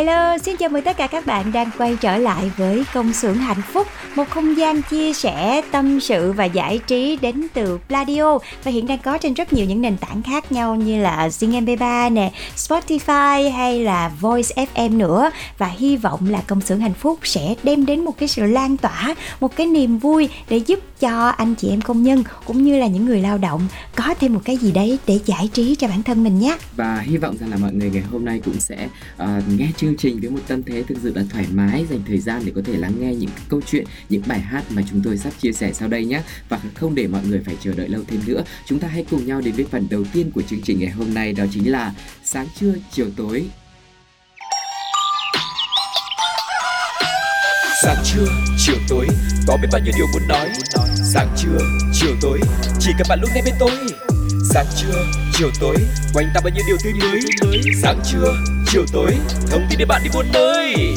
Hello, xin chào mừng tất cả các bạn đang quay trở lại với công xưởng hạnh phúc, một không gian chia sẻ tâm sự và giải trí đến từ Pladio và hiện đang có trên rất nhiều những nền tảng khác nhau như là Zing MP3 nè, Spotify hay là Voice FM nữa và hy vọng là công xưởng hạnh phúc sẽ đem đến một cái sự lan tỏa, một cái niềm vui để giúp cho anh chị em công nhân cũng như là những người lao động có thêm một cái gì đấy để giải trí cho bản thân mình nhé. và hy vọng rằng là mọi người ngày hôm nay cũng sẽ uh, nghe chương chương trình với một tâm thế thực sự là thoải mái dành thời gian để có thể lắng nghe những câu chuyện những bài hát mà chúng tôi sắp chia sẻ sau đây nhé và không để mọi người phải chờ đợi lâu thêm nữa chúng ta hãy cùng nhau đến với phần đầu tiên của chương trình ngày hôm nay đó chính là sáng trưa chiều tối Sáng trưa, chiều tối, có biết bao nhiêu điều muốn nói. Sáng trưa, chiều tối, chỉ cần bạn lúc này bên tôi. Sáng trưa, chiều tối, quanh ta bao nhiêu điều tươi mới. Sáng trưa, chiều tối, thông tin để bạn đi muôn nơi.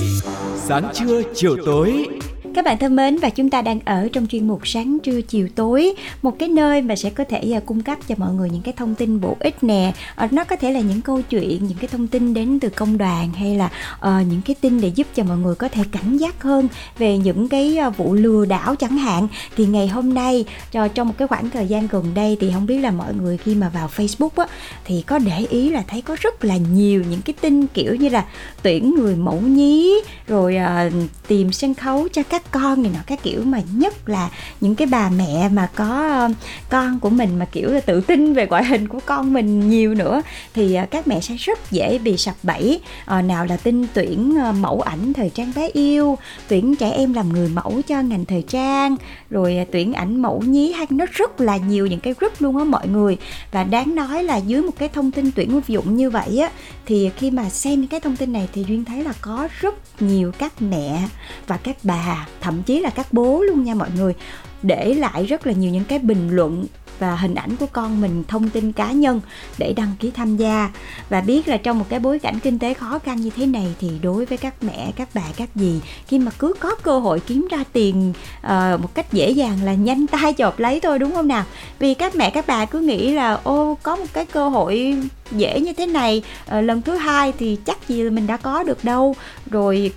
Sáng trưa, chiều tối. Các bạn thân mến và chúng ta đang ở trong chuyên mục sáng trưa chiều tối Một cái nơi mà sẽ có thể à, cung cấp cho mọi người những cái thông tin bổ ích nè. Ờ, nó có thể là những câu chuyện, những cái thông tin đến từ công đoàn Hay là uh, những cái tin để giúp cho mọi người có thể cảnh giác hơn Về những cái à, vụ lừa đảo chẳng hạn. Thì ngày hôm nay cho- trong một cái khoảng thời gian gần đây Thì không biết là mọi người khi mà vào Facebook á Thì có để ý là thấy có rất là nhiều những cái tin kiểu như là tuyển người mẫu nhí Rồi uh, tìm sân khấu cho các con này nọ các kiểu mà nhất là những cái bà mẹ mà có ờ, con của mình mà kiểu là tự tin về ngoại hình của con mình nhiều nữa, thì ờ, các mẹ sẽ rất dễ bị sập bẫy. Ờ, nào là tin tuyển mẫu ảnh thời trang bé yêu, tuyển trẻ em làm người mẫu cho ngành thời trang, rồi tuyển ảnh mẫu nhí hay nó rất là nhiều những cái group luôn á mọi người. Và đáng nói là dưới một cái thông tin tuyển dụng như vậy á, thì khi mà xem những cái thông tin này thì duyên thấy là có rất nhiều các mẹ và các bà thậm chí là các bố luôn nha mọi người. Để lại rất là nhiều những cái bình luận và hình ảnh của con mình thông tin cá nhân để đăng ký tham gia. Và biết là trong một cái bối cảnh kinh tế khó khăn như thế này thì đối với các mẹ các bà các dì khi mà cứ có cơ hội kiếm ra tiền uh, một cách dễ dàng là nhanh tay chộp lấy thôi đúng không nào? Vì các mẹ các bà cứ nghĩ là ô có một cái cơ hội dễ như thế này ờ, lần thứ hai thì chắc gì mình đã có được đâu. Rồi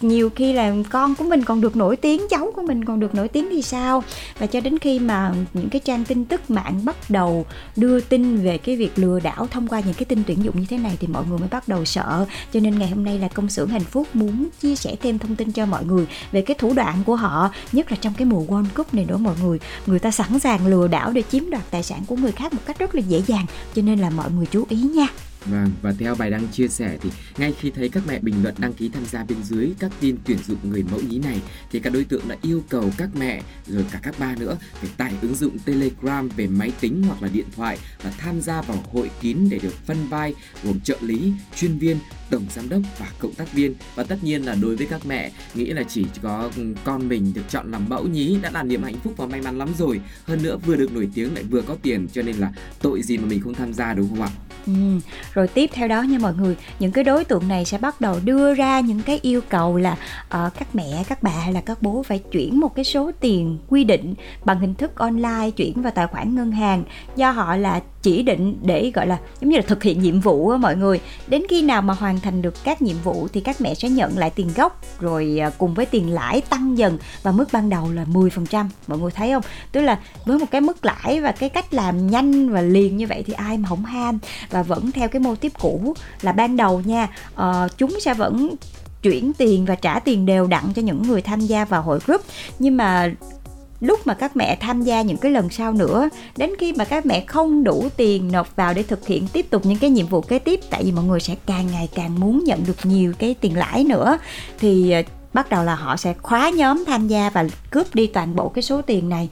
nhiều khi là con của mình còn được nổi tiếng, cháu của mình còn được nổi tiếng thì sao? Và cho đến khi mà những cái trang tin tức mạng bắt đầu đưa tin về cái việc lừa đảo thông qua những cái tin tuyển dụng như thế này thì mọi người mới bắt đầu sợ. Cho nên ngày hôm nay là công xưởng hạnh phúc muốn chia sẻ thêm thông tin cho mọi người về cái thủ đoạn của họ, nhất là trong cái mùa World Cup này nữa mọi người. Người ta sẵn sàng lừa đảo để chiếm đoạt tài sản của người khác một cách rất là dễ dàng. Cho nên là mọi người chú ý nha. Vâng, và theo bài đăng chia sẻ thì ngay khi thấy các mẹ bình luận đăng ký tham gia bên dưới các tin tuyển dụng người mẫu nhí này thì các đối tượng đã yêu cầu các mẹ rồi cả các ba nữa phải tải ứng dụng Telegram về máy tính hoặc là điện thoại và tham gia vào hội kín để được phân vai gồm trợ lý, chuyên viên, tổng giám đốc và cộng tác viên và tất nhiên là đối với các mẹ nghĩ là chỉ có con mình được chọn làm mẫu nhí đã là niềm hạnh phúc và may mắn lắm rồi hơn nữa vừa được nổi tiếng lại vừa có tiền cho nên là tội gì mà mình không tham gia đúng không ạ Ừ. Rồi tiếp theo đó nha mọi người Những cái đối tượng này sẽ bắt đầu đưa ra những cái yêu cầu là uh, Các mẹ, các bà hay là các bố phải chuyển một cái số tiền quy định Bằng hình thức online chuyển vào tài khoản ngân hàng. Do họ là chỉ định để gọi là giống như là thực hiện nhiệm vụ á mọi người. Đến khi nào mà hoàn thành được các nhiệm vụ thì các mẹ sẽ nhận lại tiền gốc rồi à, cùng với tiền lãi tăng dần và mức ban đầu là 10% mọi người thấy không? Tức là với một cái mức lãi và cái cách làm nhanh và liền như vậy thì ai mà không ham. Và vẫn theo cái mô tiếp cũ là ban đầu nha uh, chúng sẽ vẫn chuyển tiền và trả tiền đều đặn cho những người tham gia vào hội group. Nhưng mà lúc mà các mẹ tham gia những cái lần sau nữa, đến khi mà các mẹ không đủ tiền nộp vào để thực hiện tiếp tục những cái nhiệm vụ kế tiếp, tại vì mọi người sẽ càng ngày càng muốn nhận được nhiều cái tiền lãi nữa, thì ờ, bắt đầu là họ sẽ khóa nhóm tham gia và cướp đi toàn bộ cái số tiền này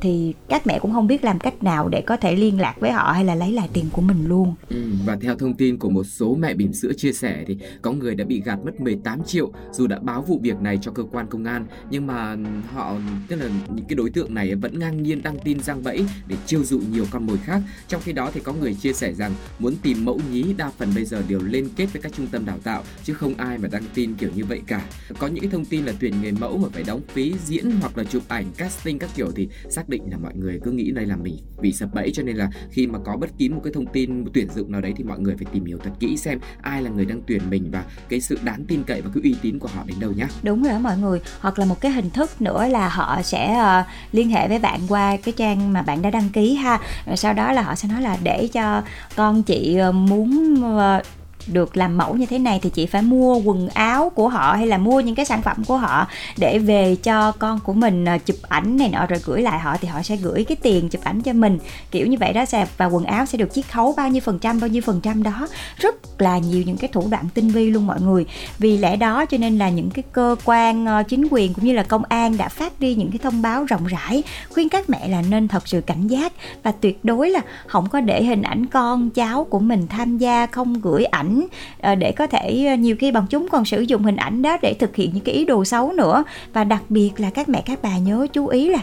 thì các mẹ cũng không biết làm cách nào để có thể liên lạc với họ hay là lấy lại tiền của mình luôn. Ừ, và theo thông tin của một số mẹ bỉm sữa chia sẻ thì có người đã bị gạt mất 18 triệu dù đã báo vụ việc này cho cơ quan công an nhưng mà họ tức là những cái đối tượng này vẫn ngang nhiên đăng tin giăng bẫy để chiêu dụ nhiều con mồi khác. Trong khi đó thì có người chia sẻ rằng muốn tìm mẫu nhí đa phần bây giờ đều liên kết với các trung tâm đào tạo chứ không ai mà đăng tin kiểu như vậy cả. Có những cái thông tin là tuyển người mẫu mà phải đóng phí diễn hoặc là chụp ảnh casting các kiểu thì xác định là mọi người cứ nghĩ đây là mình bị sập bẫy cho nên là khi mà có bất kỳ một cái thông tin tuyển dụng nào đấy thì mọi người phải tìm hiểu thật kỹ xem ai là người đang tuyển mình và cái sự đáng tin cậy và cái uy tín của họ đến đâu nhá. Đúng rồi đó mọi người hoặc là một cái hình thức nữa là họ sẽ uh, liên hệ với bạn qua cái trang mà bạn đã đăng ký ha. Rồi sau đó là họ sẽ nói là để cho con chị uh, muốn uh, được làm mẫu như thế này thì chị phải mua quần áo của họ hay là mua những cái sản phẩm của họ để về cho con của mình ờ, chụp ảnh này nọ, rồi gửi lại họ thì họ sẽ gửi cái tiền chụp ảnh cho mình. Kiểu như vậy đó, sẽ, và quần áo sẽ được chiết khấu bao nhiêu phần trăm, bao nhiêu phần trăm đó. Rất là nhiều những cái thủ đoạn tinh vi luôn mọi người. Vì lẽ đó cho nên là những cái cơ quan ờ, chính quyền cũng như là công an đã phát đi những cái thông báo rộng rãi khuyên các mẹ là nên thật sự cảnh giác và tuyệt đối là không có để hình ảnh con, cháu của mình tham gia không gửi ảnh ảnh ờ, để có thể ờ, nhiều khi bọn chúng còn sử dụng hình ảnh đó để thực hiện những cái ý đồ xấu nữa. Và đặc biệt là các mẹ, các bà nhớ chú ý là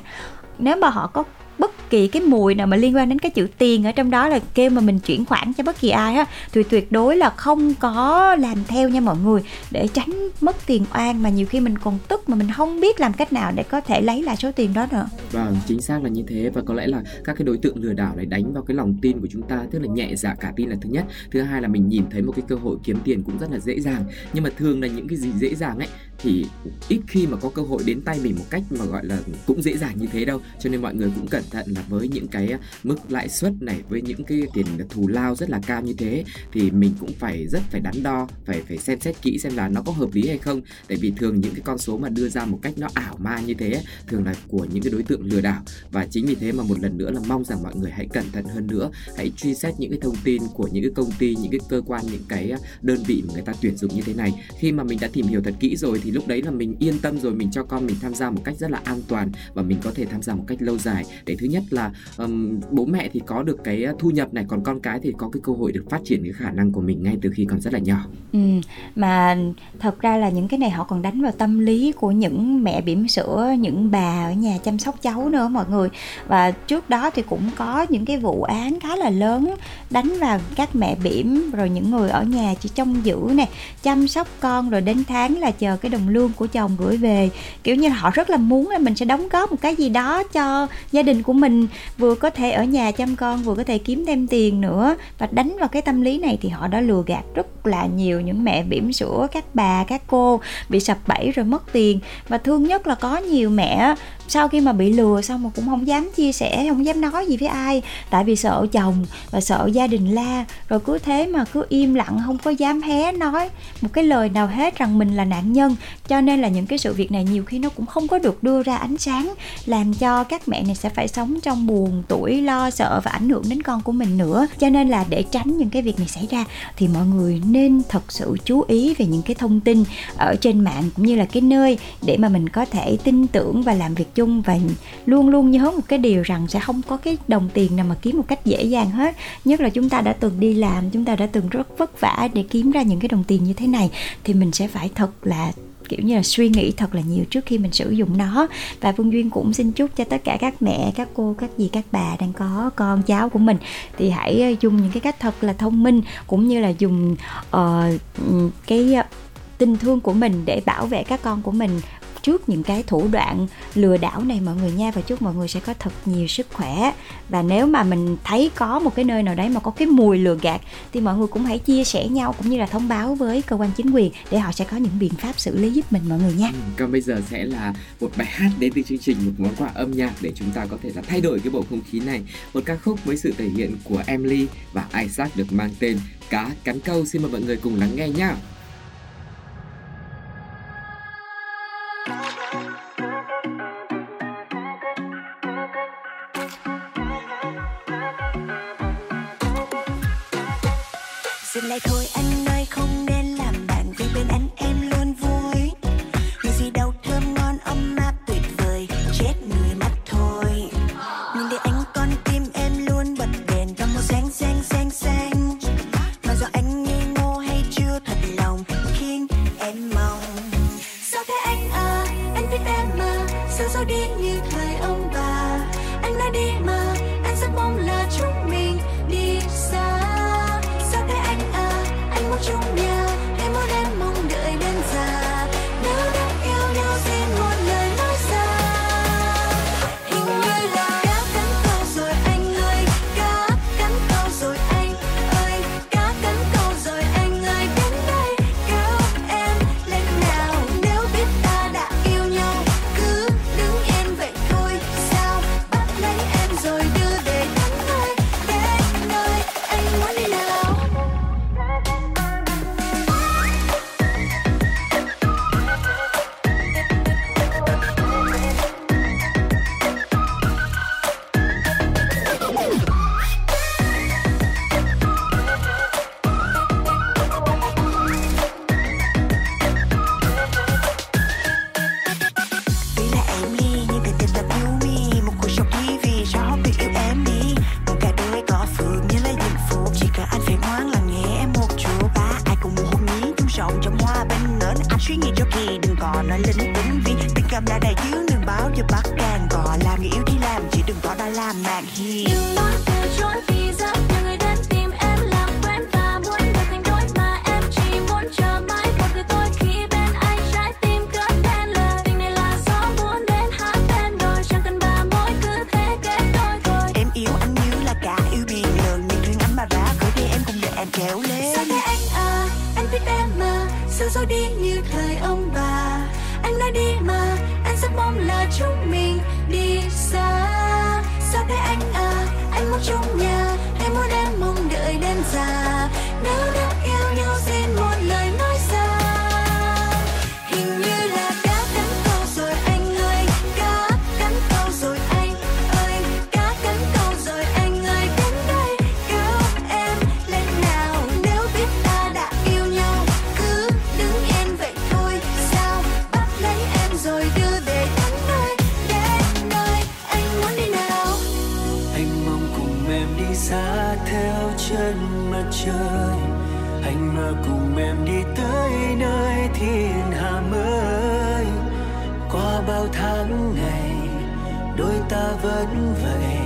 nếu mà họ có bất kỳ cái mùi nào mà liên quan đến cái chữ tiền ở trong đó là kêu mà mình chuyển khoản cho bất kỳ ai á, thì tuyệt đối là không có làm theo nha mọi người. Để tránh mất tiền oan mà nhiều khi mình còn tức mà mình không biết làm cách nào để có thể lấy lại số tiền đó nữa. Vâng chính xác là như thế. Và có lẽ là các cái đối tượng lừa đảo này đánh vào cái lòng tin của chúng ta, tức là nhẹ dạ cả tin là thứ nhất. Thứ hai là mình nhìn thấy một cái cơ hội kiếm tiền cũng rất là dễ dàng. Nhưng mà thường là những cái gì dễ dàng ấy, thì ít khi mà có cơ hội đến tay mình một cách mà gọi là cũng dễ dàng như thế đâu. Cho nên mọi người cũng cần thận là với những cái ờ, mức lãi suất này, với những cái tiền thù lao rất là cao như thế, thì mình cũng phải rất phải đắn đo, phải phải xem xét kỹ xem là nó có hợp lý hay không. Tại vì thường những cái con số mà đưa ra một cách nó ảo ma như thế, thường là của những cái đối tượng lừa đảo. Và chính vì thế mà một lần nữa là mong rằng mọi người hãy cẩn thận hơn nữa, hãy truy xét những cái thông tin của những cái công ty, những cái cơ quan, những cái ờ, đơn vị mà người ta tuyển dụng như thế này. Khi mà mình đã tìm hiểu thật kỹ rồi thì lúc đấy là mình yên tâm rồi, mình cho con mình tham gia một cách rất là an toàn và mình có thể tham gia một cách lâu dài để thứ nhất là um, bố mẹ thì có được cái à, thu nhập này còn con cái thì có cái cơ hội được phát triển cái khả năng của mình ngay từ khi còn rất là nhỏ. Ừ, mà thật ra là những cái này họ còn đánh vào tâm lý của những mẹ bỉm sữa những bà ở nhà chăm sóc cháu nữa mọi người. Và trước đó thì cũng có những cái vụ án khá là lớn đánh vào các mẹ bỉm rồi những người ở nhà chỉ trông giữ nè chăm sóc con rồi đến tháng là chờ cái đồng lương của chồng gửi về. Kiểu như là họ rất là muốn là mình sẽ đóng góp một cái gì đó cho gia đình của mình vừa có thể ở nhà chăm con, vừa có thể kiếm thêm tiền nữa. Và đánh vào cái tâm lý này thì họ đã lừa gạt rất là nhiều những mẹ bỉm sữa, các bà, các cô, bị sập bẫy rồi mất tiền. Và thương nhất là có nhiều mẹ, sau khi mà bị lừa xong mà cũng không dám chia sẻ, không dám nói gì với ai. Tại vì sợ chồng và sợ gia đình la, rồi cứ thế mà cứ im lặng, không có dám hé nói một cái lời nào hết rằng mình là nạn nhân. Cho nên là những cái sự việc này nhiều khi nó cũng không có được đưa ra ánh sáng làm cho các mẹ này sẽ phải sống trong buồn, tuổi, lo, sợ và ảnh hưởng đến con của mình nữa. Cho nên là để tránh những cái việc này xảy ra thì mọi người nên thật sự chú ý về những cái thông tin ở trên mạng cũng như là cái nơi để mà mình có thể tin tưởng và làm việc chung. Và luôn luôn nhớ một cái điều rằng sẽ không có cái đồng tiền nào mà kiếm một cách dễ dàng hết. Nhất là chúng ta đã từng đi làm, chúng ta đã từng rất vất vả để kiếm ra những cái đồng tiền như thế này thì mình sẽ phải thật là kiểu như là suy nghĩ thật là nhiều trước khi mình sử dụng nó. Và Phương Duyên cũng xin chúc cho tất cả các mẹ các cô các dì các bà đang có con cháu của mình. Thì hãy ờ, dùng những cái cách thật là thông minh cũng như là dùng uh, cái ờ, tình thương của mình để bảo vệ các con của mình trước những cái thủ đoạn lừa đảo này mọi người nha và chúc mọi người sẽ có thật nhiều sức khỏe và nếu mà mình thấy có một cái nơi nào đấy mà có cái mùi lừa gạt thì mọi người cũng hãy chia sẻ nhau cũng như là thông báo với cơ quan chính quyền để họ sẽ có những biện pháp xử lý giúp mình mọi người nha. Ừ, còn bây giờ sẽ là một bài hát đến từ chương trình một món quà âm nhạc để chúng ta có thể là thay đổi cái bầu không khí này. Một ca khúc với sự thể hiện của Emily và Isaac được mang tên Cá cắn câu. Xin mời mọi người cùng lắng nghe nhé. Dừng lại thôi anh. Vẫn vậy.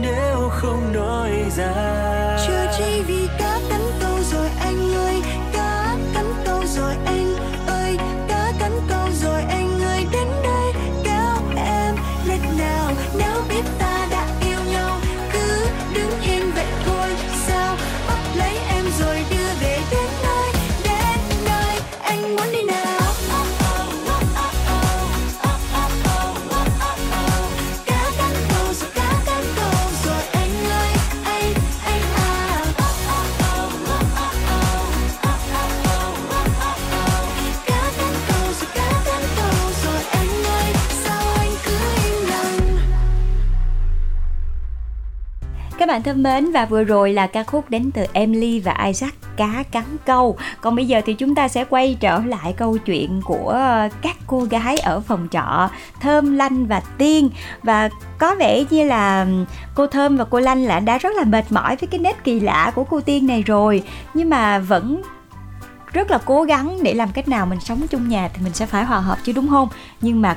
Nếu không nói ra bạn thân mến và vừa rồi là ca khúc đến từ Emily và Isaac cá cắn câu. Còn bây giờ thì chúng ta sẽ quay trở lại câu chuyện của ờ, các cô gái ở phòng trọ Thơm, Lanh và Tiên và có vẻ như là cô Thơm và cô Lanh là đã rất là mệt mỏi với cái nét kỳ lạ của cô Tiên này rồi nhưng mà vẫn rất là cố gắng để làm cách nào mình sống chung nhà thì mình sẽ phải hòa hợp chứ đúng không? Nhưng mà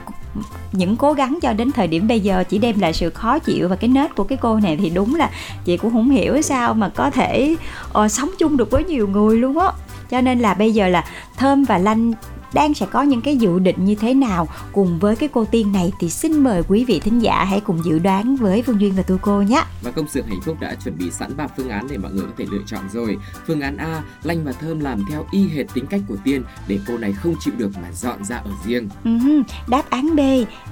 những cố gắng cho đến thời điểm bây giờ chỉ đem lại sự khó chịu và cái nết của cái cô này thì đúng là chị cũng không hiểu sao mà có thể uh, sống chung được với nhiều người luôn á. Cho nên là bây giờ là thơm và lanh đang sẽ có những cái dự định như thế nào cùng với cái cô tiên này thì xin mời quý vị thính giả hãy cùng dự đoán với Phương Duyên và Tu Cô nhé. Và công xưởng hạnh phúc đã chuẩn bị sẵn ba phương án để mọi người có thể lựa chọn rồi. Phương án A, Lanh và Thơm làm theo y hệt tính cách của Tiên để cô này không chịu được mà dọn ra ở riêng. Uh-huh. Đáp án B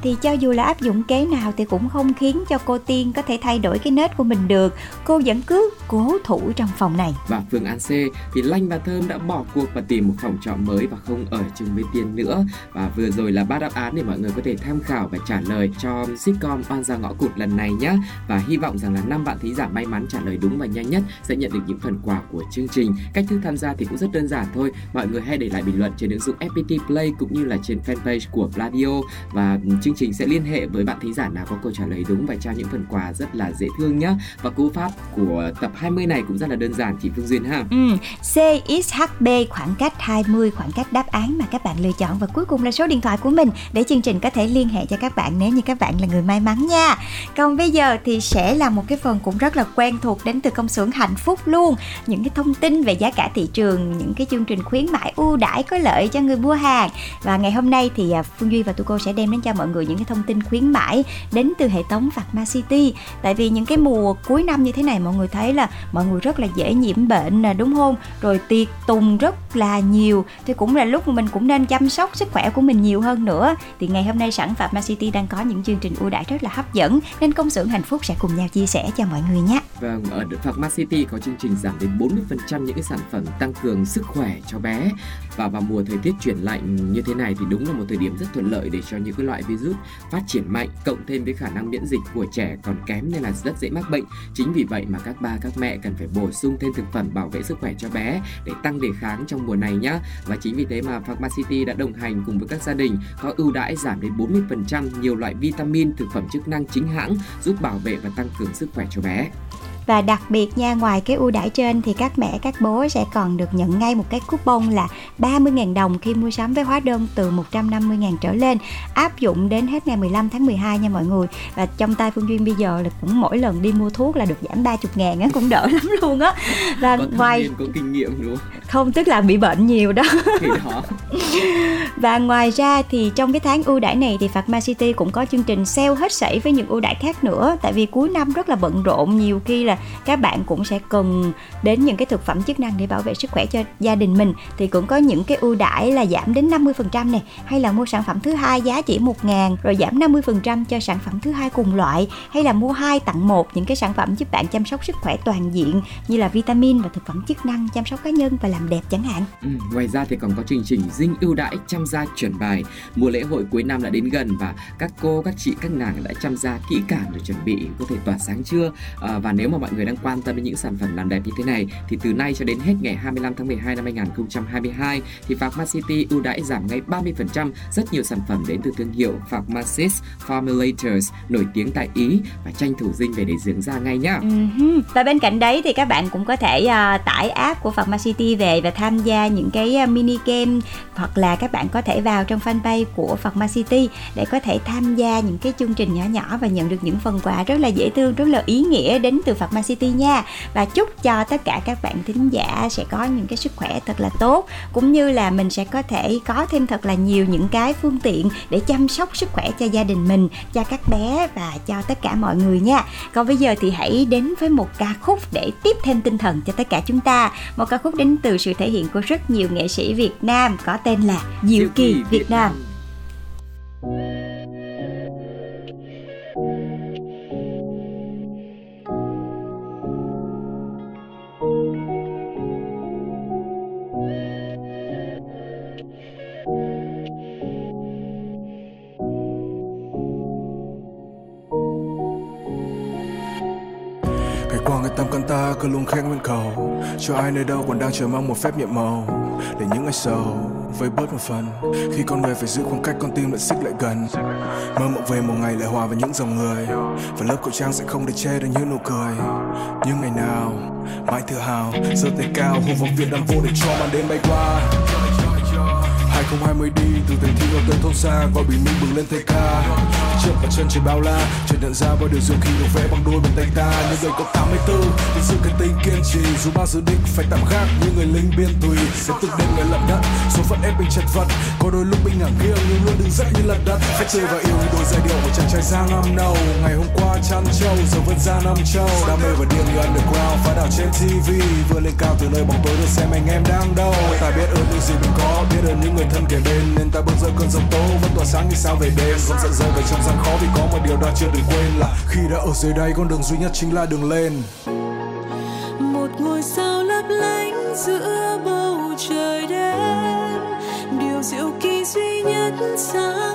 thì cho dù là áp dụng kế nào thì cũng không khiến cho cô Tiên có thể thay đổi cái nết của mình được. Cô vẫn cứ cố thủ trong phòng này. Và phương án C thì Lanh và Thơm đã bỏ cuộc và tìm một phòng trọ mới và không ở chung với tiền nữa. Và vừa rồi là ba đáp án để mọi người có thể tham khảo và trả lời cho sitcom Oan ra ngõ cụt lần này nhé. Và hy vọng rằng là năm bạn thí giả may mắn trả lời đúng và nhanh nhất sẽ nhận được những phần quà của chương trình. Cách thức tham gia thì cũng rất đơn giản thôi. Mọi người hãy để lại bình luận trên ứng dụng FPT Play cũng như là trên fanpage của Radio và ừ, chương trình sẽ liên hệ với bạn thí giả nào có câu trả lời đúng và trao những phần quà rất là dễ thương nhé. Và cú pháp của tập 20 này cũng rất là đơn giản chị Phương Duyên ha. Ừ, CXHB khoảng cách 20 khoảng cách đáp án mà các các bạn lựa chọn và cuối cùng là số điện thoại của mình để chương trình có thể liên hệ cho các bạn nếu như các bạn là người may mắn nha. Còn bây giờ thì sẽ là một cái phần cũng rất là quen thuộc đến từ công xưởng hạnh phúc luôn. Những cái thông tin về giá cả thị trường, những cái chương trình khuyến mãi ưu đãi có lợi cho người mua hàng. Và ngày hôm nay thì à, Phương Duy và Tu cô sẽ đem đến cho mọi người những cái thông tin khuyến mãi đến từ hệ thống Pharma City. Tại vì những cái mùa cuối năm như thế này mọi người thấy là mọi người rất là dễ nhiễm bệnh nè đúng không? Rồi tiệc tùng rất là nhiều thì cũng là lúc mà mình cũng nên chăm sóc sức khỏe của mình nhiều hơn nữa. Thì ngày hôm nay sản phẩm City đang có những chương trình ưu đãi rất là hấp dẫn nên công xưởng hạnh phúc sẽ cùng nhau chia sẻ cho mọi người nhé. Vâng, ở Pharma City có chương trình giảm đến 40% những cái sản phẩm tăng cường sức khỏe cho bé và vào mùa thời tiết chuyển lạnh như thế này thì đúng là một thời điểm rất thuận lợi để cho những cái loại virus phát triển mạnh cộng thêm với khả năng miễn dịch của trẻ còn kém nên là rất dễ mắc bệnh chính vì vậy mà các ba các mẹ cần phải bổ sung thêm thực phẩm bảo vệ sức khỏe cho bé để tăng đề kháng trong mùa này nhá và chính vì thế mà City đã đồng hành cùng với các gia đình có ưu đãi giảm đến 40% nhiều loại vitamin thực phẩm chức năng chính hãng giúp bảo vệ và tăng cường sức khỏe cho bé và đặc biệt nha ngoài cái ưu đãi trên thì các mẹ các bố sẽ còn được nhận ngay một cái coupon là 30.000 đồng khi mua sắm với hóa đơn từ 150.000 trở lên áp dụng đến hết ngày 15 tháng 12 nha mọi người và trong tay Phương Duyên bây giờ là cũng mỗi lần đi mua thuốc là được giảm 30 ngàn á cũng đỡ lắm luôn á và có ngoài có kinh nghiệm đúng không? tức là bị bệnh nhiều đó, đó. và ngoài ra thì trong cái tháng ưu đãi này thì Pharma City cũng có chương trình sale hết sảy với những ưu đãi khác nữa tại vì cuối năm rất là bận rộn nhiều khi là các bạn cũng sẽ cần đến những cái thực phẩm chức năng để bảo vệ sức khỏe cho gia đình mình thì cũng có những cái ưu đãi là giảm đến 50% này hay là mua sản phẩm thứ hai giá chỉ 1 ngàn rồi giảm 50% cho sản phẩm thứ hai cùng loại hay là mua hai tặng một những cái sản phẩm giúp bạn chăm sóc sức khỏe toàn diện như là vitamin và thực phẩm chức năng chăm sóc cá nhân và làm đẹp chẳng hạn. Ừ, ngoài ra thì còn có chương trình dinh ưu đãi chăm gia chuẩn bài. Mùa lễ hội cuối năm đã đến gần và các cô, các chị, các nàng đã chăm gia kỹ càng để chuẩn bị có thể tỏa sáng chưa? À, và nếu mà mọi người đang quan tâm đến những sản phẩm làm đẹp như thế này thì từ nay cho đến hết ngày 25 tháng 12 năm 2022 thì Pharma City ưu đãi giảm ngay 30% rất nhiều sản phẩm đến từ thương hiệu Pharmacist Formulators nổi tiếng tại Ý và tranh thủ dinh về để dưỡng da ngay nhá. Uh-huh. Và bên cạnh đấy thì các bạn cũng có thể uh, tải app của Pharma City về và tham gia những cái uh, mini game hoặc là các bạn có thể vào trong fanpage của Pharma City để có thể tham gia những cái chương trình nhỏ nhỏ và nhận được những phần quà rất là dễ thương, rất là ý nghĩa đến từ Man City nha. Và chúc cho tất cả các bạn thính giả sẽ có những cái sức khỏe thật là tốt cũng như là mình sẽ có thể có thêm thật là nhiều những cái phương tiện để chăm sóc sức khỏe cho gia đình mình cho các bé và cho tất cả mọi người nha. Còn bây giờ thì hãy đến với một ca khúc để tiếp thêm tinh thần cho tất cả chúng ta. Một ca khúc đến từ sự thể hiện của rất nhiều nghệ sĩ Việt Nam có tên là Diệu Kỳ Việt, Việt Nam. Nam. ta cứ luôn khen nguyên cầu. Cho ai nơi đâu còn đang chờ mong một phép nhiệm màu. Để những ngày sầu vơi bớt một phần. Khi con người phải giữ khoảng cách, con tim lại xích lại gần. Mơ mộng về một ngày lại hòa với những dòng người. Và lớp khẩu trang sẽ không để che được những nụ cười. Nhưng ngày nào, mãi tự hào, giơ tay cao, hùng vọng việt nam vô để cho màn đêm bay qua. 2020 đi, từ thành thị ở tới thôn xa gọi bình minh bừng lên thay ca trước và chân trên bao la. Chợt nhận ra bao điều diệu kỳ được vẽ bằng đôi bàn tay ta. Những người có 84 thì sự cái tính kiên trì. Dù bao dự định phải tạm gác như người lính biên tùy. Sẽ từng đêm người lận đất, số phận ép mình chật vật. Có đôi lúc mình ngả nghiêng nhưng luôn đứng dậy như lật đất. Phải chơi và yêu đôi giai điệu của chàng trai giang năm đầu ngày hôm qua chăn trâu, giờ vươn ra năm châu đam mê và điên như underground, phá đảo trên tv vừa lên cao từ nơi bóng tối được xem anh em đang đâu. Ta biết ơn những gì mình có, biết ơn những người thân kề bên. Nên ta bước giữa cơn giông tố, vẫn tỏa sáng như sao về đêm. Không giận rơi về trong gian khó vì có một điều ta chưa đừng quên là khi đã ở dưới đây con đường duy nhất chính là đường lên. Một ngôi sao lấp lánh giữa bầu trời đêm, điều diệu kỳ duy nhất sáng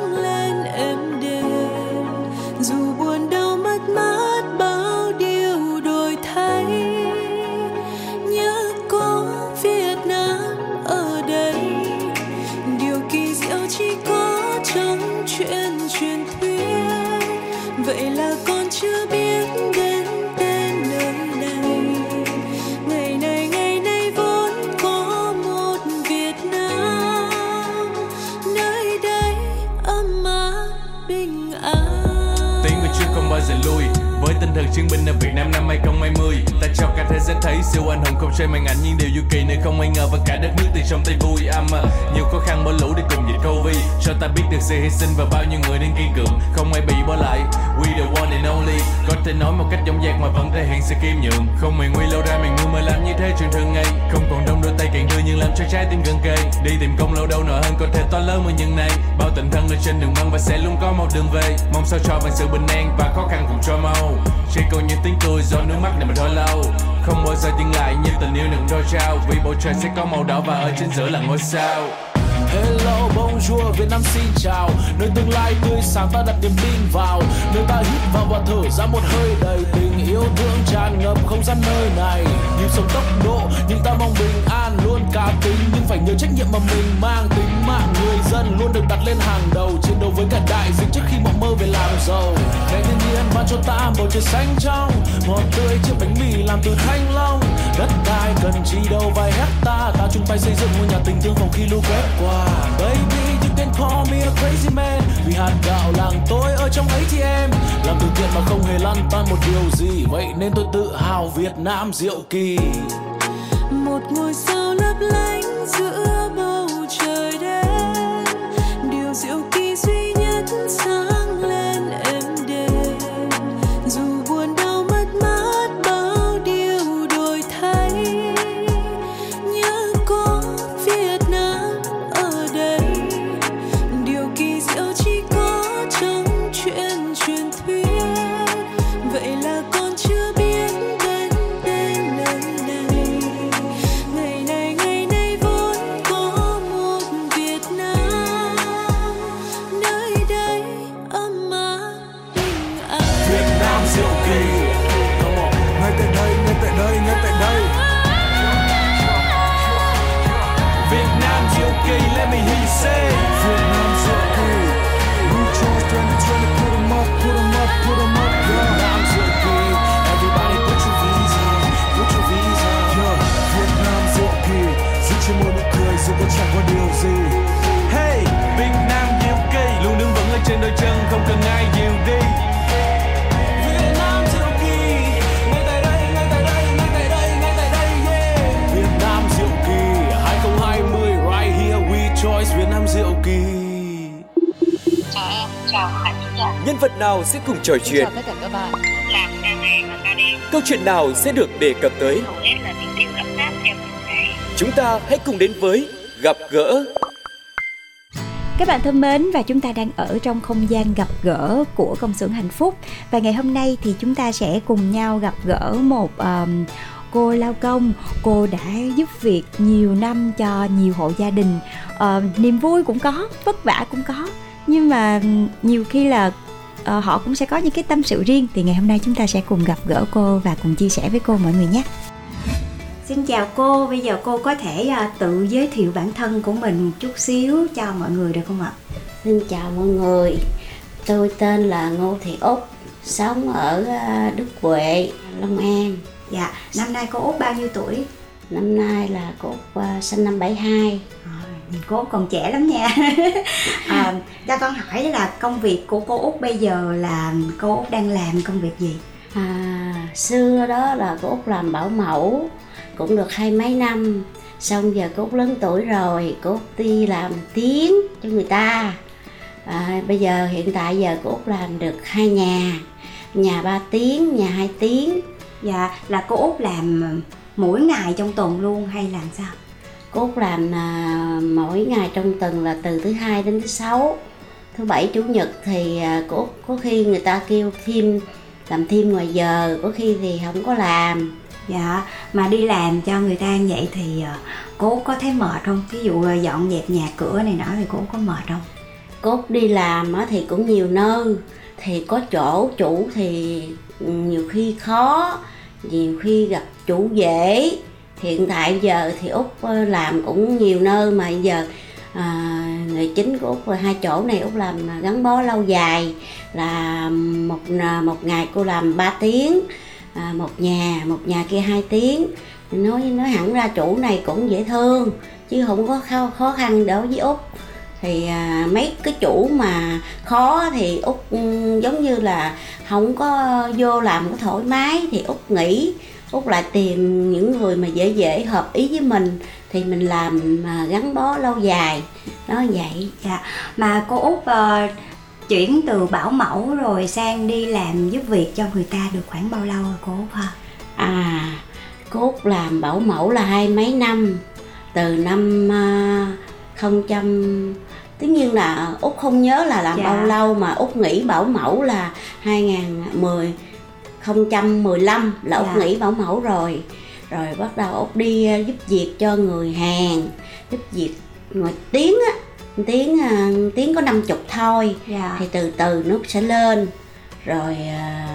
chiến binh ở Việt Nam năm 2020 Ta cho cả thế giới thấy siêu anh hùng không xoay màn ảnh Nhưng điều du kỳ nơi không ai ngờ và cả đất nước từ trong tay vui âm à, Nhiều khó khăn bỏ lũ để cùng dịch Covid Cho ta biết được sự hy sinh và bao nhiêu người đang kiên cường Không ai bị bỏ lại. We the one and only. Có thể nói một cách dõng dạc mà vẫn thể hiện sự kiêm nhượng. Không mày nguy lâu ra mày ngu mà làm như thế chuyện thường ngày. Không còn đông đôi tay càng đưa nhưng làm cho trái tim gần kề. Đi tìm công lâu đâu nợ hơn có thể to lớn mà những này Bao tình thân ở trên đường băng và sẽ luôn có một đường về. Mong sao cho bằng sự bình an và khó khăn cùng cho mau. Chỉ còn những tiếng cười do nước mắt này mà thôi lâu. Không bao giờ dừng lại như tình yêu đừng đôi trao. Vì bầu trời sẽ có màu đỏ và ở trên giữa là ngôi sao. Hello, bonjour, Việt Nam xin chào. Nơi tương lai tươi sáng ta đặt niềm tin vào. Nơi ta hít vào và thở ra một hơi đầy tình yêu thương tràn ngập không gian nơi này. Nhịp sống tốc độ nhưng ta mong bình an Luôn cá tính. Nhưng phải nhớ trách nhiệm mà mình mang Tính mạng người dân luôn được đặt lên hàng đầu. Chiến đấu với cả đại dịch trước khi mộng mơ về làm giàu. Ngày thiên nhiên ban cho ta bầu trời xanh trong. Ngọt tươi chiếc bánh mì làm từ thanh long. Đất đai cần chi đâu và phải xây dựng ngôi nhà tình thương phòng khi lũ quét qua. Baby you can call me a crazy man. Vì hạt gạo làng tôi ở trong ấy thì em Làm từ thiện mà không hề lăn tan một điều gì. Vậy nên tôi tự hào Việt Nam diệu kỳ. Một ngôi sao lấp lánh giữa Nhân vật nào sẽ cùng trò chuyện? tất cả các bạn. Làm ca ngày và ca đêm, Câu chuyện nào sẽ được đề cập tới? hầu hết là tình yêu ấm áp theo từng ngày. Chúng ta hãy cùng đến với Gặp gỡ Các bạn thân mến và chúng ta đang ở trong không gian gặp gỡ của công xưởng hạnh phúc và ngày hôm nay thì chúng ta sẽ cùng nhau gặp gỡ một um, cô lao công cô đã giúp việc nhiều năm cho nhiều hộ gia đình Ờ, niềm vui cũng có vất vả cũng có nhưng mà nhiều khi là ờ, họ cũng sẽ có những cái tâm sự riêng thì ngày hôm nay chúng ta sẽ cùng gặp gỡ cô và cùng chia sẻ với cô mọi người nhé Xin chào cô, bây giờ cô có thể à, tự giới thiệu bản thân của mình một chút xíu cho mọi người được không ạ? Xin chào mọi người, tôi tên là Ngô Thị Úc, sống ở à, Đức Huệ, Long An. Dạ, năm nay cô Út bao nhiêu tuổi? Năm nay là cô Úc à, sinh năm 72. Cô còn trẻ lắm nha. À, cho con hỏi là công việc của cô út bây giờ là cô út đang làm công việc gì? À, xưa đó là cô út làm bảo mẫu cũng được hai mấy năm. Xong giờ cô út lớn tuổi rồi cô út đi làm tiếng cho người ta. À, bây giờ hiện tại giờ cô út làm được hai nhà nhà 3 tiếng nhà 2 tiếng. Dạ là cô út làm mỗi ngày trong tuần luôn hay làm sao cô út làm à, mỗi ngày trong tuần là từ thứ hai đến thứ sáu. Thứ bảy chủ nhật thì à, út có khi người ta kêu thêm làm thêm ngoài giờ có khi thì không có làm. Dạ mà đi làm cho người ta như vậy thì cô út có thấy mệt không? Ví dụ dọn dẹp nhà cửa này nọ thì cô út có mệt không? Cô út đi làm á thì cũng nhiều nơi thì có chỗ chủ thì nhiều khi khó nhiều khi gặp chủ dễ hiện tại giờ thì út ờ, làm cũng nhiều nơi mà giờ ờ, à, người chính của út là hai chỗ này út làm gắn bó lâu dài. Là một ờ, một ngày cô làm 3 tiếng à, một nhà một nhà kia hai tiếng. Nói nói hẳn ra chủ này cũng dễ thương chứ không có khó, khó khăn đối với út. Thì à, mấy cái chủ mà khó thì út ừ, giống như là không có vô làm có thoải mái thì út nghỉ út lại tìm những người mà dễ dễ hợp ý với mình thì mình làm mà gắn bó lâu dài. Đó vậy dạ. Mà cô út ờ, chuyển từ bảo mẫu rồi sang đi làm giúp việc cho người ta được khoảng bao lâu rồi cô út ha? À cô út làm bảo mẫu là hai mấy năm. Từ năm à, không trăm tất nhiên là út không nhớ là làm Dạ. bao lâu mà út nghỉ bảo mẫu là 2010 015 là út Dạ. nghỉ bảo mẫu rồi. Rồi bắt đầu út đi à, giúp việc cho người Hàn giúp việc ngoài tiếng á. Tiếng à, tiếng có 50 thôi. Dạ. Thì từ từ nước sẽ lên. Rồi à,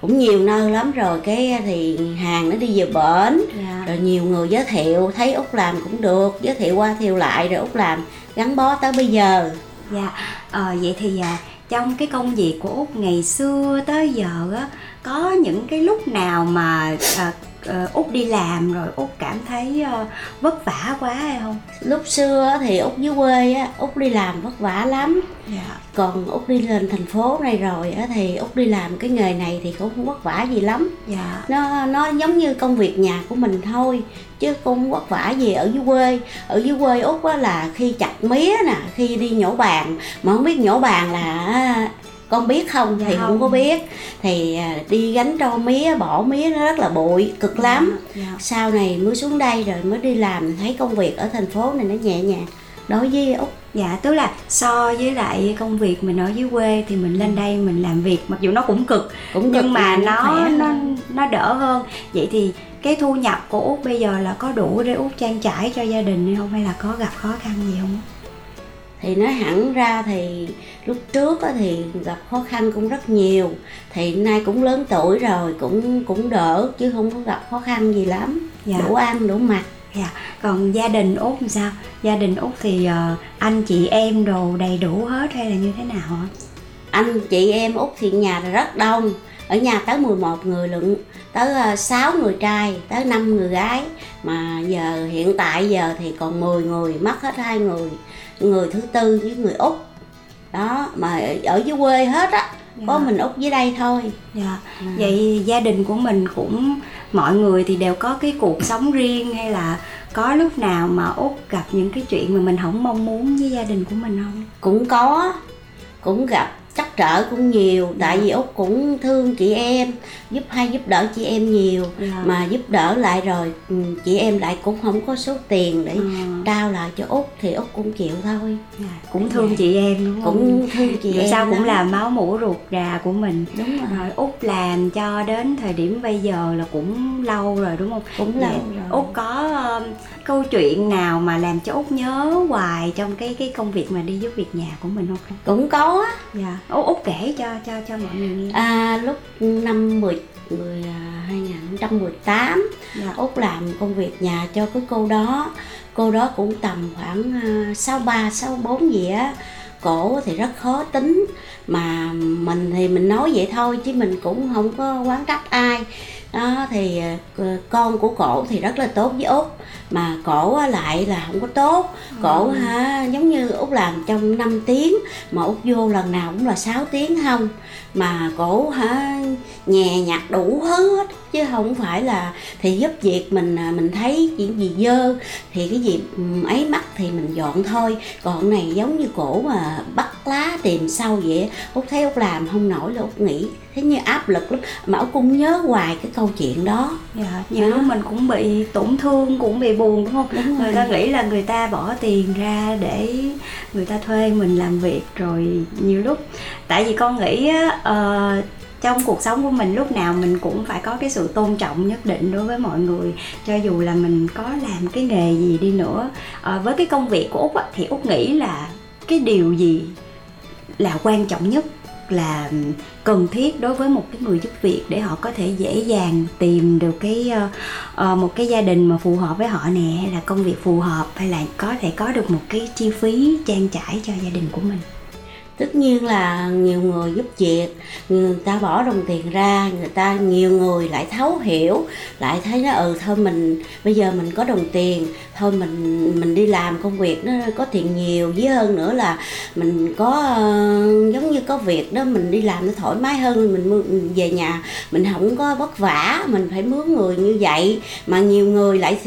cũng nhiều nơi lắm rồi. Cái thì hàng nó đi về bển. Dạ. Rồi nhiều người giới thiệu thấy út làm cũng được. Giới thiệu qua thiệu lại rồi út làm gắn bó tới bây giờ. Dạ. Ờ, vậy thì à, trong cái công việc của út ngày xưa tới giờ á có những cái lúc nào mà à, ờ, út đi làm rồi út cảm thấy ờ, vất vả quá hay không? Lúc xưa thì út dưới quê á út đi làm vất vả lắm. Dạ. Còn út đi lên thành phố này rồi á thì út đi làm cái nghề này thì cũng không vất vả gì lắm. Dạ. Nó nó giống như công việc nhà của mình thôi chứ cũng không vất vả gì ở dưới quê. Ở dưới quê út á là khi chặt mía nè khi đi nhổ bàn. Mà không biết nhổ bàn là con biết không Dạ thì không. không có biết thì à, đi gánh rau mía bỏ mía nó rất là bụi cực lắm dạ sau này mới xuống đây rồi mới đi làm thấy công việc ở thành phố này nó nhẹ nhàng đối với út Dạ, tức là so với lại công việc mình ở dưới quê thì mình lên đây mình làm việc mặc dù nó cũng cực cũng cực nhưng mà nó khỏe nó hơn. nó đỡ hơn. Vậy thì cái thu nhập của Út bây giờ là có đủ để Út trang trải cho gia đình hay không hay là có gặp khó khăn gì không? Thì nói hẳn ra thì lúc trước thì gặp khó khăn cũng rất nhiều. Thì nay cũng lớn tuổi rồi cũng cũng đỡ chứ không có gặp khó khăn gì lắm. Dạ. đủ ăn đủ mặc. Dạ, còn gia đình Út làm sao? Gia đình Út thì ờ, anh chị em đồ đầy đủ hết hay là như thế nào ạ? anh chị em út thì nhà rất đông. Ở nhà tới 11 người lận tới ờ, 6 người trai tới 5 người gái. Mà giờ hiện tại giờ thì còn 10 người mất hết hai người người thứ tư với người út đó mà ở dưới quê hết á có Dạ. mình út dưới đây thôi Dạ. Vậy gia đình của mình cũng mọi người thì đều có cái cuộc sống riêng hay là có lúc nào mà Út gặp những cái chuyện mà mình không mong muốn với gia đình của mình không? cũng có cũng gặp trắc trở cũng nhiều tại vì út cũng thương chị em giúp hay giúp đỡ chị em nhiều Dạ. mà giúp đỡ lại rồi ừ, chị em lại cũng không có số tiền để Ờ, trao lại cho út thì út cũng chịu thôi dạ, cũng thương chị em đúng không? cũng thương chị Dù em sao cũng lắm. là máu mủ ruột rà của mình. đúng rồi Rồi Út làm cho đến thời điểm bây giờ là cũng lâu rồi đúng không? cũng lâu Dạ. rồi Út có câu chuyện nào mà làm cho Út nhớ hoài trong cái cái công việc mà đi giúp việc nhà của mình không? cũng có á Dạ. Út, Út kể cho cho cho mọi người nghe. à, lúc năm 10, 10 à, 2018 Dạ. út làm công việc nhà cho cái cô đó cô đó cũng tầm khoảng à, sáu ba sáu bốn gì á cổ thì rất khó tính mà mình thì mình nói vậy thôi chứ mình cũng không có quán trách ai đó thì ờ, con của cổ thì rất là tốt với út. Mà cổ á lại là không có tốt. Cổ hả giống như út làm trong 5 tiếng mà út vô lần nào cũng là 6 tiếng không. Mà cổ hả nhè nhặt đủ hết chứ không phải là thì giúp việc mình à, mình thấy chuyện gì dơ. Thì cái gì ấy mắc thì mình dọn thôi. Còn này giống như cổ mà bắt lá tìm sâu vậy út thấy út làm không nổi là út nghĩ thế như áp lực lắm. Mà út cũng nhớ hoài cái câu chuyện đó. Dạ, nhiều lúc mình cũng bị tổn thương, cũng bị buồn đúng không? Đúng. Người ta nghĩ là người ta bỏ tiền ra để người ta thuê mình làm việc rồi nhiều lúc. Tại vì con nghĩ á, ờ, trong cuộc sống của mình lúc nào mình cũng phải có cái sự tôn trọng nhất định đối với mọi người. Cho dù là mình có làm cái nghề gì đi nữa. Ờ, với cái công việc của út á, thì út nghĩ là cái điều gì là quan trọng nhất là cần thiết đối với một cái người giúp việc để họ có thể dễ dàng tìm được cái uh, một cái gia đình mà phù hợp với họ nè hay là công việc phù hợp hay là có thể có được một cái chi phí trang trải cho gia đình của mình tất nhiên là nhiều người giúp việc người ta bỏ đồng tiền ra người ta nhiều người lại thấu hiểu lại thấy nó ừ thôi mình bây giờ mình có đồng tiền thôi mình mình đi làm công việc nó có tiền nhiều với hơn nữa là mình có ờ, giống như có việc đó mình đi làm nó thoải mái hơn mình mình về nhà mình không có vất vả mình phải mướn người như vậy. Mà nhiều người lại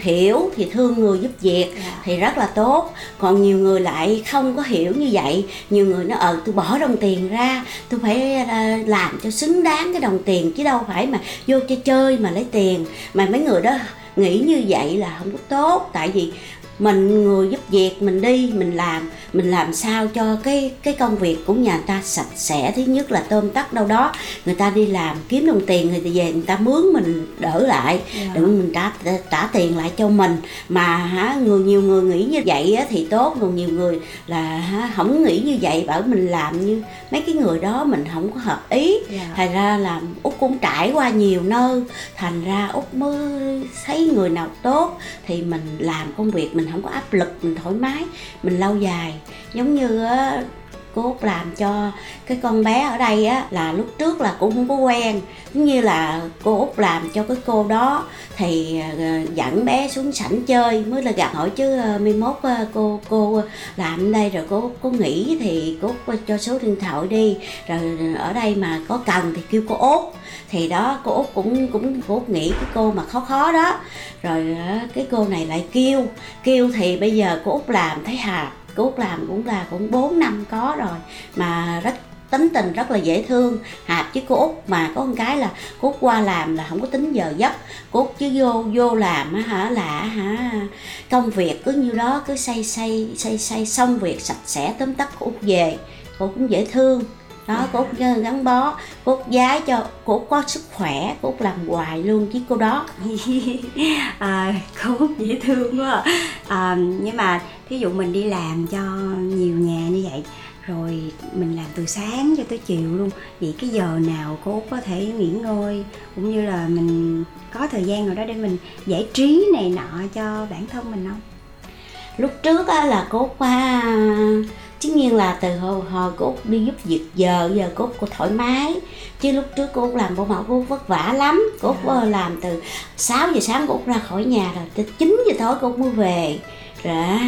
hiểu thì thương người giúp việc thì rất là tốt. Còn nhiều người lại không có hiểu như vậy nhiều người người nó ờ ừ, tôi bỏ đồng tiền ra tôi phải ờ, làm cho xứng đáng cái đồng tiền chứ đâu phải mà vô chơi chơi mà lấy tiền. Mà mấy người đó nghĩ như vậy là không có tốt, tại vì mình người giúp việc mình đi, mình làm mình làm sao cho cái cái công việc của nhà ta sạch sẽ thứ nhất là tôm tắt đâu đó. Người ta đi làm kiếm đồng tiền người ta về người ta mướn mình đỡ lại. Đừng mình trả trả tiền lại cho mình. Mà hả người nhiều người nghĩ như vậy á, thì tốt còn nhiều người là hả, không nghĩ như vậy bảo mình làm như mấy cái người đó mình không có hợp ý. Dạ. thành ra là út cũng trải qua nhiều nơi. Thành ra út mới thấy người nào tốt thì mình làm công việc mình không có áp lực mình thoải mái. Mình lâu dài giống như á, cô út làm cho cái con bé ở đây á là lúc trước là cũng không có quen. Giống như là cô út làm cho cái cô đó thì ờ, dẫn bé xuống sảnh chơi mới là gặp hỏi chứ ờ, mai mốt ờ, cô cô làm ở đây rồi cô cô nghỉ thì cô út cho số điện thoại đi. Rồi ở đây mà có cần thì kêu cô út. Thì đó cô út cũng cũng cô út nghĩ cái cô mà khó khó đó. Rồi ờ, cái cô này lại kêu. Kêu thì bây giờ cô út làm thấy hà cút làm cũng là cũng 4 năm có rồi, mà rất, tính tình rất là dễ thương. Hạp với cô út mà có một cái là cô út qua làm là không có tính giờ giấc. Cô út chứ vô vô làm á hả, là hả, công việc cứ như đó, cứ xây xây xây xây xong việc sạch sẽ tóm tắt cô út về. Cô cũng dễ thương đó cốt ờ, gắn bó cốt giá cho cốt có sức khỏe cốt làm hoài luôn chứ cô đó à, cốt dễ thương quá à. nhưng mà thí dụ mình đi làm cho nhiều nhà như vậy rồi mình làm từ sáng cho tới chiều luôn vậy cái giờ nào cô út có thể nghỉ ngơi cũng như là mình có thời gian rồi đó để mình giải trí này nọ cho bản thân mình không lúc trước á, là cô út qua à, tất nhiên là từ hồi, hồi cô út đi giúp việc giờ giờ cô út cô thoải mái. Chứ lúc trước cô út làm bảo mẫu cô út vất vả lắm. Cô út ờ, làm từ 6 giờ sáng cô út ra khỏi nhà rồi tới 9 giờ tối cô út mới về. Rồi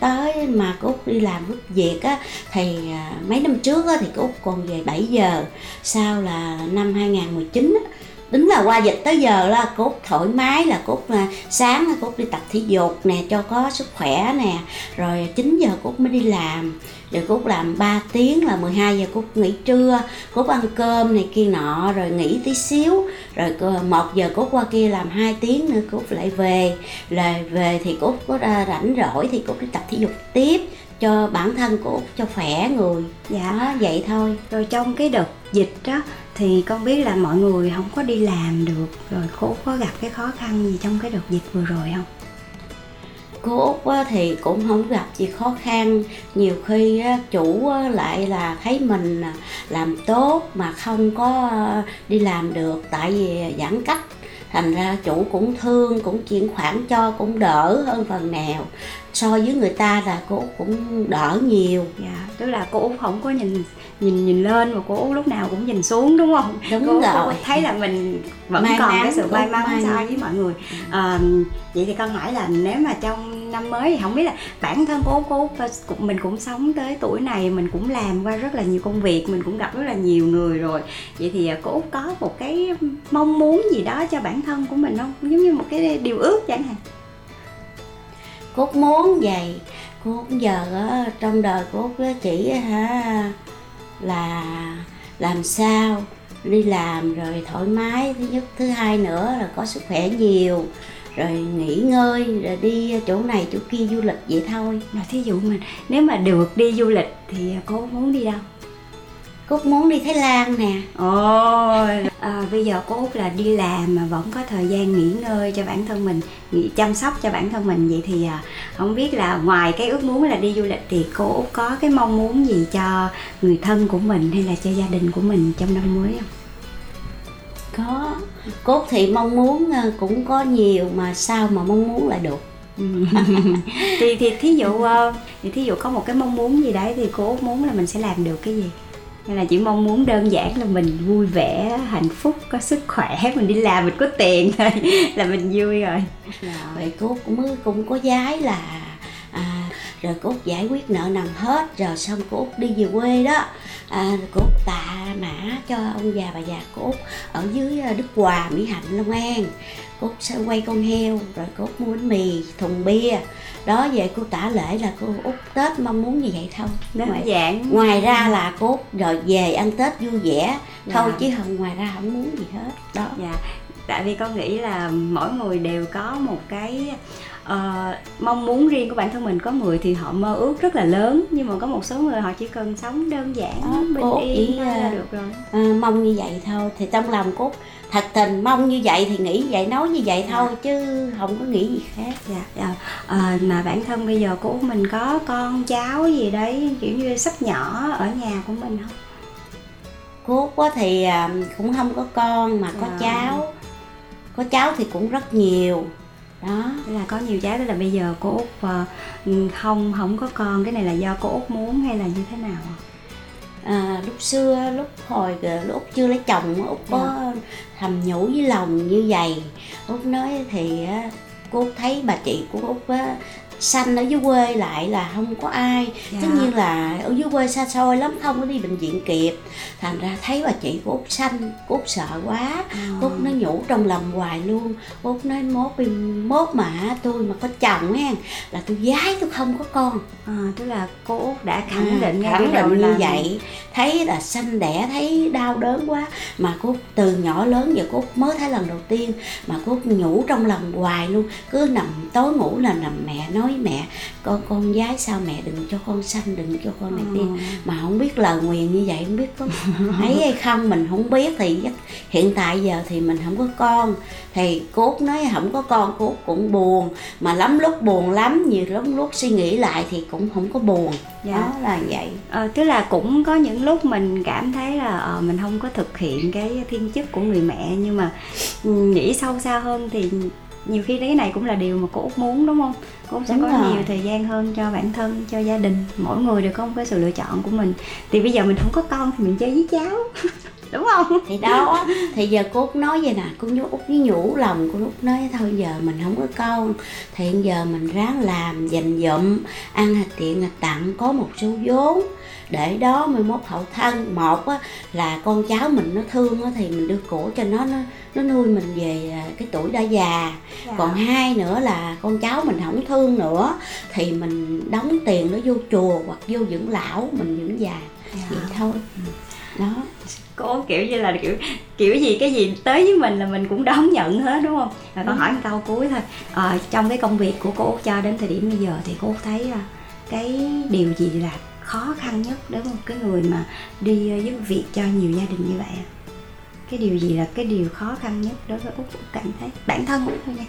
tới mà cô út đi làm giúp việc á thì à, mấy năm trước á, thì cô út còn về 7 giờ. Sau là năm 2019 á, tính là qua dịch tới giờ là cốt thoải mái, là cốt là sáng là cốt đi tập thể dục nè, cho có sức khỏe nè. Rồi 9 giờ cốt mới đi làm, rồi cốt làm 3 tiếng là 12 giờ cốt nghỉ trưa, cốt ăn cơm này kia nọ, rồi nghỉ tí xíu. Rồi một giờ cốt qua kia làm 2 tiếng nữa, cốt lại về. Rồi về thì cốt có ra rảnh rỗi thì cốt đi tập thể dục tiếp, cho bản thân của cho khỏe người. Dạ vậy thôi. Rồi trong cái đợt dịch đó thì con biết là mọi người không có đi làm được rồi cô có gặp cái khó khăn gì trong cái đợt dịch vừa rồi không? Cô út thì cũng không gặp gì khó khăn. Nhiều khi chủ lại là thấy mình à, làm tốt mà không có đi làm được tại vì giãn cách. Thành ra chủ cũng thương cũng chuyển khoản cho cũng đỡ hơn phần nào. So với người ta là cô Út cũng đỡ nhiều. Dạ tức là cô út không có nhìn nhìn nhìn lên mà cô út lúc nào cũng nhìn xuống đúng không? Đúng cô rồi. thấy là mình vẫn May còn mắn, cái sự may mắn may so với mọi người. À, vậy thì con hỏi là nếu mà trong năm mới thì không biết là bản thân cô cô út cũng mình cũng sống tới tuổi này mình cũng làm qua rất là nhiều công việc mình cũng gặp rất là nhiều người rồi. Vậy thì à, cô út có một cái mong muốn gì đó cho bản thân của mình không? Giống như một cái điều ước chẳng hạn. Cô Út muốn vậy cô giờ á, trong đời cô chỉ hả là làm sao đi làm rồi thoải mái, thứ nhất, thứ hai nữa là có sức khỏe nhiều, rồi nghỉ ngơi, rồi đi chỗ này chỗ kia du lịch vậy thôi. Mà thí dụ mình, nếu mà được đi du lịch thì cô muốn đi đâu? Cô Út muốn đi Thái Lan nè. Ôi, à, bây giờ cô Út là đi làm mà vẫn có thời gian nghỉ ngơi cho bản thân mình, nghỉ chăm sóc cho bản thân mình. Vậy thì à, không biết là ngoài cái ước muốn là đi du lịch thì cô Út có cái mong muốn gì cho người thân của mình hay là cho gia đình của mình trong năm mới không? có. Cô Út thì mong muốn ờ, cũng có nhiều mà sao mà mong muốn lại được. Thì thì thí dụ ờ, thì thí dụ có một cái mong muốn gì đấy thì cô Út muốn là mình sẽ làm được cái gì? Nên là chỉ mong muốn đơn giản là mình vui vẻ hạnh phúc có sức khỏe mình đi làm mình có tiền thôi là mình vui rồi. Rồi cốt cũng cũng có giái là à, rồi cốt giải quyết nợ nần hết rồi xong cốt đi về quê đó. À, cốt tạ mã cho ông già bà già cốt ở dưới à, Đức Hòa Mỹ Hạnh Long An. Cốt sẽ quay con heo rồi cốt mua bánh mì thùng bia đó về cô tả lễ là cô Út Tết mong muốn như vậy thôi đơn ngoài, giản. ngoài ra là cô rồi về ăn Tết vui vẻ. Thôi Dạ. chứ không ngoài ra không muốn gì hết. Đó. Dạ. Tại vì con nghĩ là mỗi người đều có một cái ờ, mong muốn riêng của bản thân mình. Có người thì họ mơ ước rất là lớn nhưng mà có một số người họ chỉ cần sống đơn giản Đó, bình yên thôi là à, được rồi. à, mong như vậy thôi. Thì trong lòng cô Út thật tình mong như vậy thì nghĩ vậy nói như vậy thôi chứ không có nghĩ gì khác. Dạ dạ. Ờ, mà bản thân bây giờ của mình có con cháu gì đấy kiểu như sắp nhỏ ở nhà của mình không? Cô Út á thì à, cũng không có con mà có Dạ. cháu. Có cháu thì cũng rất nhiều. Đó. Tức là có nhiều cháu tức là bây giờ cô út ờ, không không có con. Cái này là do cô út muốn hay là như thế nào? ạ? À, lúc xưa lúc hồi lúc Út chưa lấy chồng út có thầm nhủ với lòng như vậy. Út nói thì cô thấy bà chị của út á sanh ở dưới quê lại là không có ai. Dạ. tất nhiên là ở dưới quê xa xôi lắm không có đi bệnh viện kịp. Thành ra thấy bà chị của út sanh út sợ quá. Cô út nó nhủ trong lòng hoài luôn. Út nói mốt đi mốt mà tôi mà có chồng á là tôi giái tôi không có con. À, tức là cô út đã khẳng định ngay khẳng định như vậy. Thấy là sanh đẻ thấy đau đớn quá. Mà cô từ nhỏ lớn giờ cô mới thấy lần đầu tiên mà cô nhủ trong lòng hoài luôn. Cứ nằm tối ngủ là nằm mẹ nói với mẹ con con gái sao mẹ đừng cho con sanh đừng cho con này tiên mà không biết lời nguyền như vậy không biết có ấy hay không mình không biết thì hiện tại giờ thì mình không có con. Thì cô Út nói không có con cô Út cũng buồn. Mà lắm lúc buồn lắm nhiều lắm lúc suy nghĩ lại thì cũng không có buồn. Dạ. đó là vậy. Ờ, tức là cũng có những lúc mình cảm thấy là ờ, mình không có thực hiện cái thiên chức của người mẹ. Nhưng mà ừ, nghĩ sâu xa hơn thì nhiều khi cái này cũng là điều mà cô út muốn đúng không út sẽ Đúng có rồi. nhiều thời gian hơn cho bản thân cho gia đình. Mỗi người đều có một cái sự lựa chọn của mình. Thì bây giờ mình không có con thì mình chơi với cháu. Đúng không? Thì đó thì giờ cô út nói vậy nè cô nhú út với nhủ lòng cô út nói thôi giờ mình không có con thì hiện giờ mình ráng làm dành dụm ăn hạt tiện hạt tặng có một số vốn để đó mai mốt hậu thân. Một á, là con cháu mình nó thương á, thì mình đưa cổ cho nó nó nó nuôi mình về à, cái tuổi đã già. Dạ. còn hai nữa là con cháu mình không thương nữa thì mình đóng tiền nó vô chùa hoặc vô dưỡng lão mình dưỡng già. Vậy thôi. Đó. Cô kiểu như là kiểu kiểu gì cái gì tới với mình là mình cũng đón nhận hết đúng không? Và con Ừ. hỏi một câu cuối thôi. Ờ, trong cái công việc của cô cho đến thời điểm bây giờ thì cô thấy à, cái điều gì là khó khăn nhất đối với một cái người mà đi giúp việc cho nhiều gia đình như vậy cái điều gì là cái điều khó khăn nhất đối với Út Út cảm thấy bản thân Út thôi nha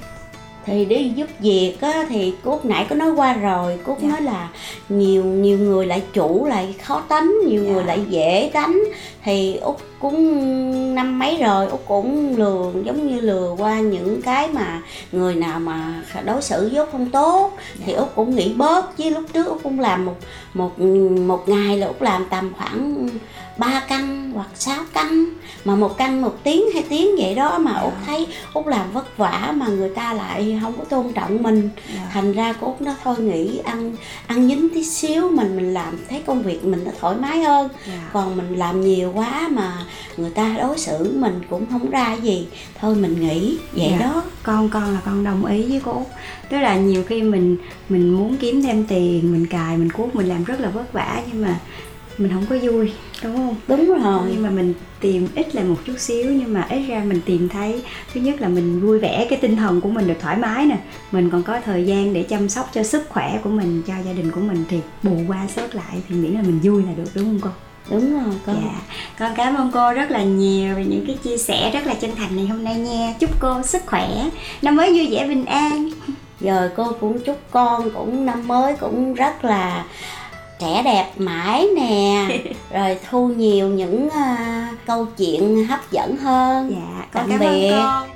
thì đi giúp việc á, thì cúc nãy có nói qua rồi. Cúc nói là nhiều nhiều người lại chủ lại khó tánh nhiều người lại dễ tánh. Thì út cũng năm mấy rồi út cũng lừa giống như lừa qua những cái mà người nào mà đối xử với út không tốt. Thì út cũng nghĩ bớt. Chứ lúc trước út cũng làm một một một ngày là út làm tầm khoảng 3 căn hoặc 6 căn mà một căn một tiếng hai tiếng vậy đó mà út thấy út làm vất vả mà người ta lại không có tôn trọng mình. Thành ra cô út nó thôi nghĩ ăn ăn nhín tí xíu mình mình làm thấy công việc mình nó thoải mái hơn. Còn mình làm nhiều quá mà người ta đối xử mình cũng không ra gì thôi mình nghỉ vậy Dạ. đó. Con con là con đồng ý với cô Út. Tức là nhiều khi mình mình muốn kiếm thêm tiền mình cài mình cuốc mình làm rất là vất vả nhưng mà mình không có vui đúng không? Đúng rồi. Nhưng mà mình tìm ít lại một chút xíu nhưng mà ít ra mình tìm thấy thứ nhất là mình vui vẻ cái tinh thần của mình được thoải mái nè. Mình còn có thời gian để chăm sóc cho sức khỏe của mình cho gia đình của mình thì bù qua sớt lại thì miễn là mình vui là được đúng không con đúng rồi con. Dạ. Con cảm ơn cô rất là nhiều về những cái chia sẻ rất là chân thành này hôm nay nha. Chúc cô sức khỏe. Năm mới vui vẻ bình an. Rồi cô cũng chúc con cũng năm mới cũng rất là trẻ đẹp mãi nè. Rồi thu nhiều những à, câu chuyện hấp dẫn hơn. Dạ tạm con cảm ơn biệt. con.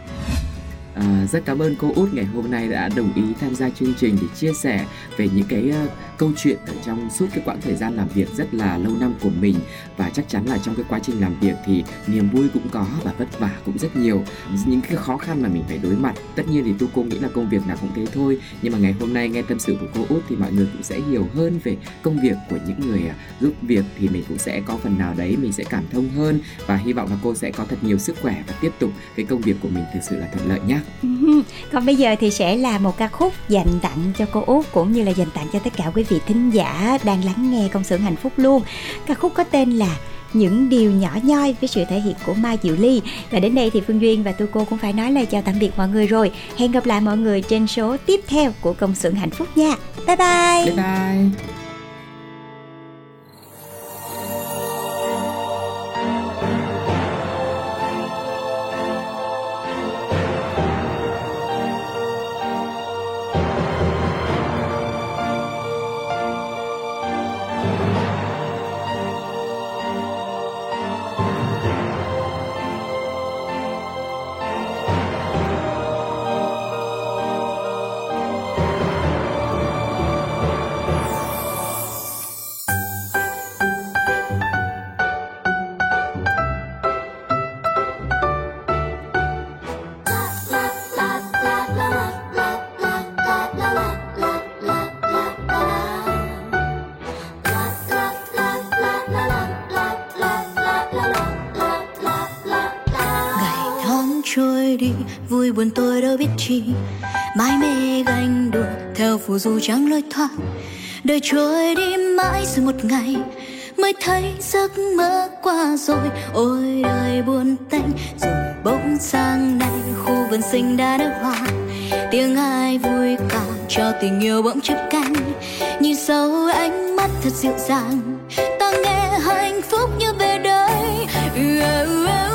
À, rất cảm ơn cô út ngày hôm nay đã đồng ý tham gia chương trình để chia sẻ về những cái uh, câu chuyện ở trong suốt cái quãng thời gian làm việc rất là lâu năm của mình. Và chắc chắn là trong cái quá trình làm việc thì niềm vui cũng có và vất vả cũng rất nhiều. Những cái khó khăn mà mình phải đối mặt, tất nhiên thì tu cô nghĩ là công việc nào cũng thế thôi. Nhưng mà ngày hôm nay nghe tâm sự của cô út thì mọi người cũng sẽ hiểu hơn về công việc của những người à, giúp việc thì mình cũng sẽ có phần nào đấy mình sẽ cảm thông hơn. Và hy vọng là cô sẽ có thật nhiều sức khỏe và tiếp tục cái công việc của mình thực sự là thuận lợi nhé Còn bây giờ thì sẽ là một ca khúc dành tặng cho cô Út cũng như là dành tặng cho tất cả quý vị thính giả đang lắng nghe công xưởng hạnh phúc luôn. Ca khúc có tên là những điều nhỏ nhoi với sự thể hiện của Mai Diệu Ly. Và đến đây thì Phương Duyên và Tu Cô cũng phải nói lời chào tạm biệt mọi người rồi. Hẹn gặp lại mọi người trên số tiếp theo của công xưởng hạnh phúc nha. Bye bye. Bye bye. Chi. Mãi mê ganh đùa theo phù du trắng lối thoát. Đời trôi đi mãi rồi một ngày mới thấy giấc mơ qua rồi. Ôi đời buồn tanh rồi bỗng sang nay khu vườn xinh đã nở hoa. Tiếng ai vui cả cho tình yêu bỗng chấp cánh. Nhìn sâu ánh mắt thật dịu dàng ta nghe hạnh phúc như về đây Yeah, yeah,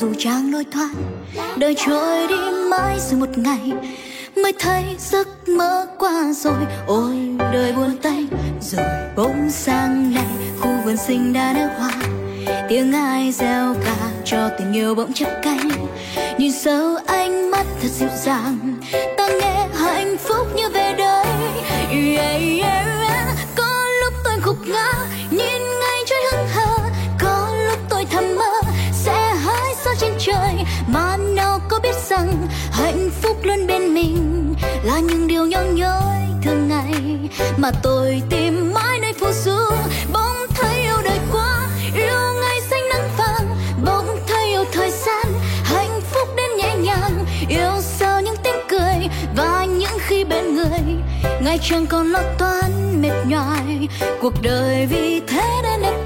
dù trang lối thoát đời trôi đi mãi rồi một ngày mới thấy giấc mơ qua rồi. Ôi đời buồn tay rồi bỗng sang này khu vườn xinh đã nở hoa. Tiếng ai reo ca cho tình yêu bỗng chắp cánh. Nhìn sâu ánh mắt thật dịu dàng ta nghe hạnh phúc như về đây yeah, yeah. Mình là những điều nhỏ nhoi thường ngày mà tôi tìm mãi nơi phù du bỗng thấy yêu đời quá, yêu ngày xanh nắng vàng. Bỗng thấy yêu thời gian, hạnh phúc đến nhẹ nhàng. Yêu sao những tiếng cười và những khi bên người. Ngày chẳng còn lo toan mệt nhoài, cuộc đời vì thế nên đẹp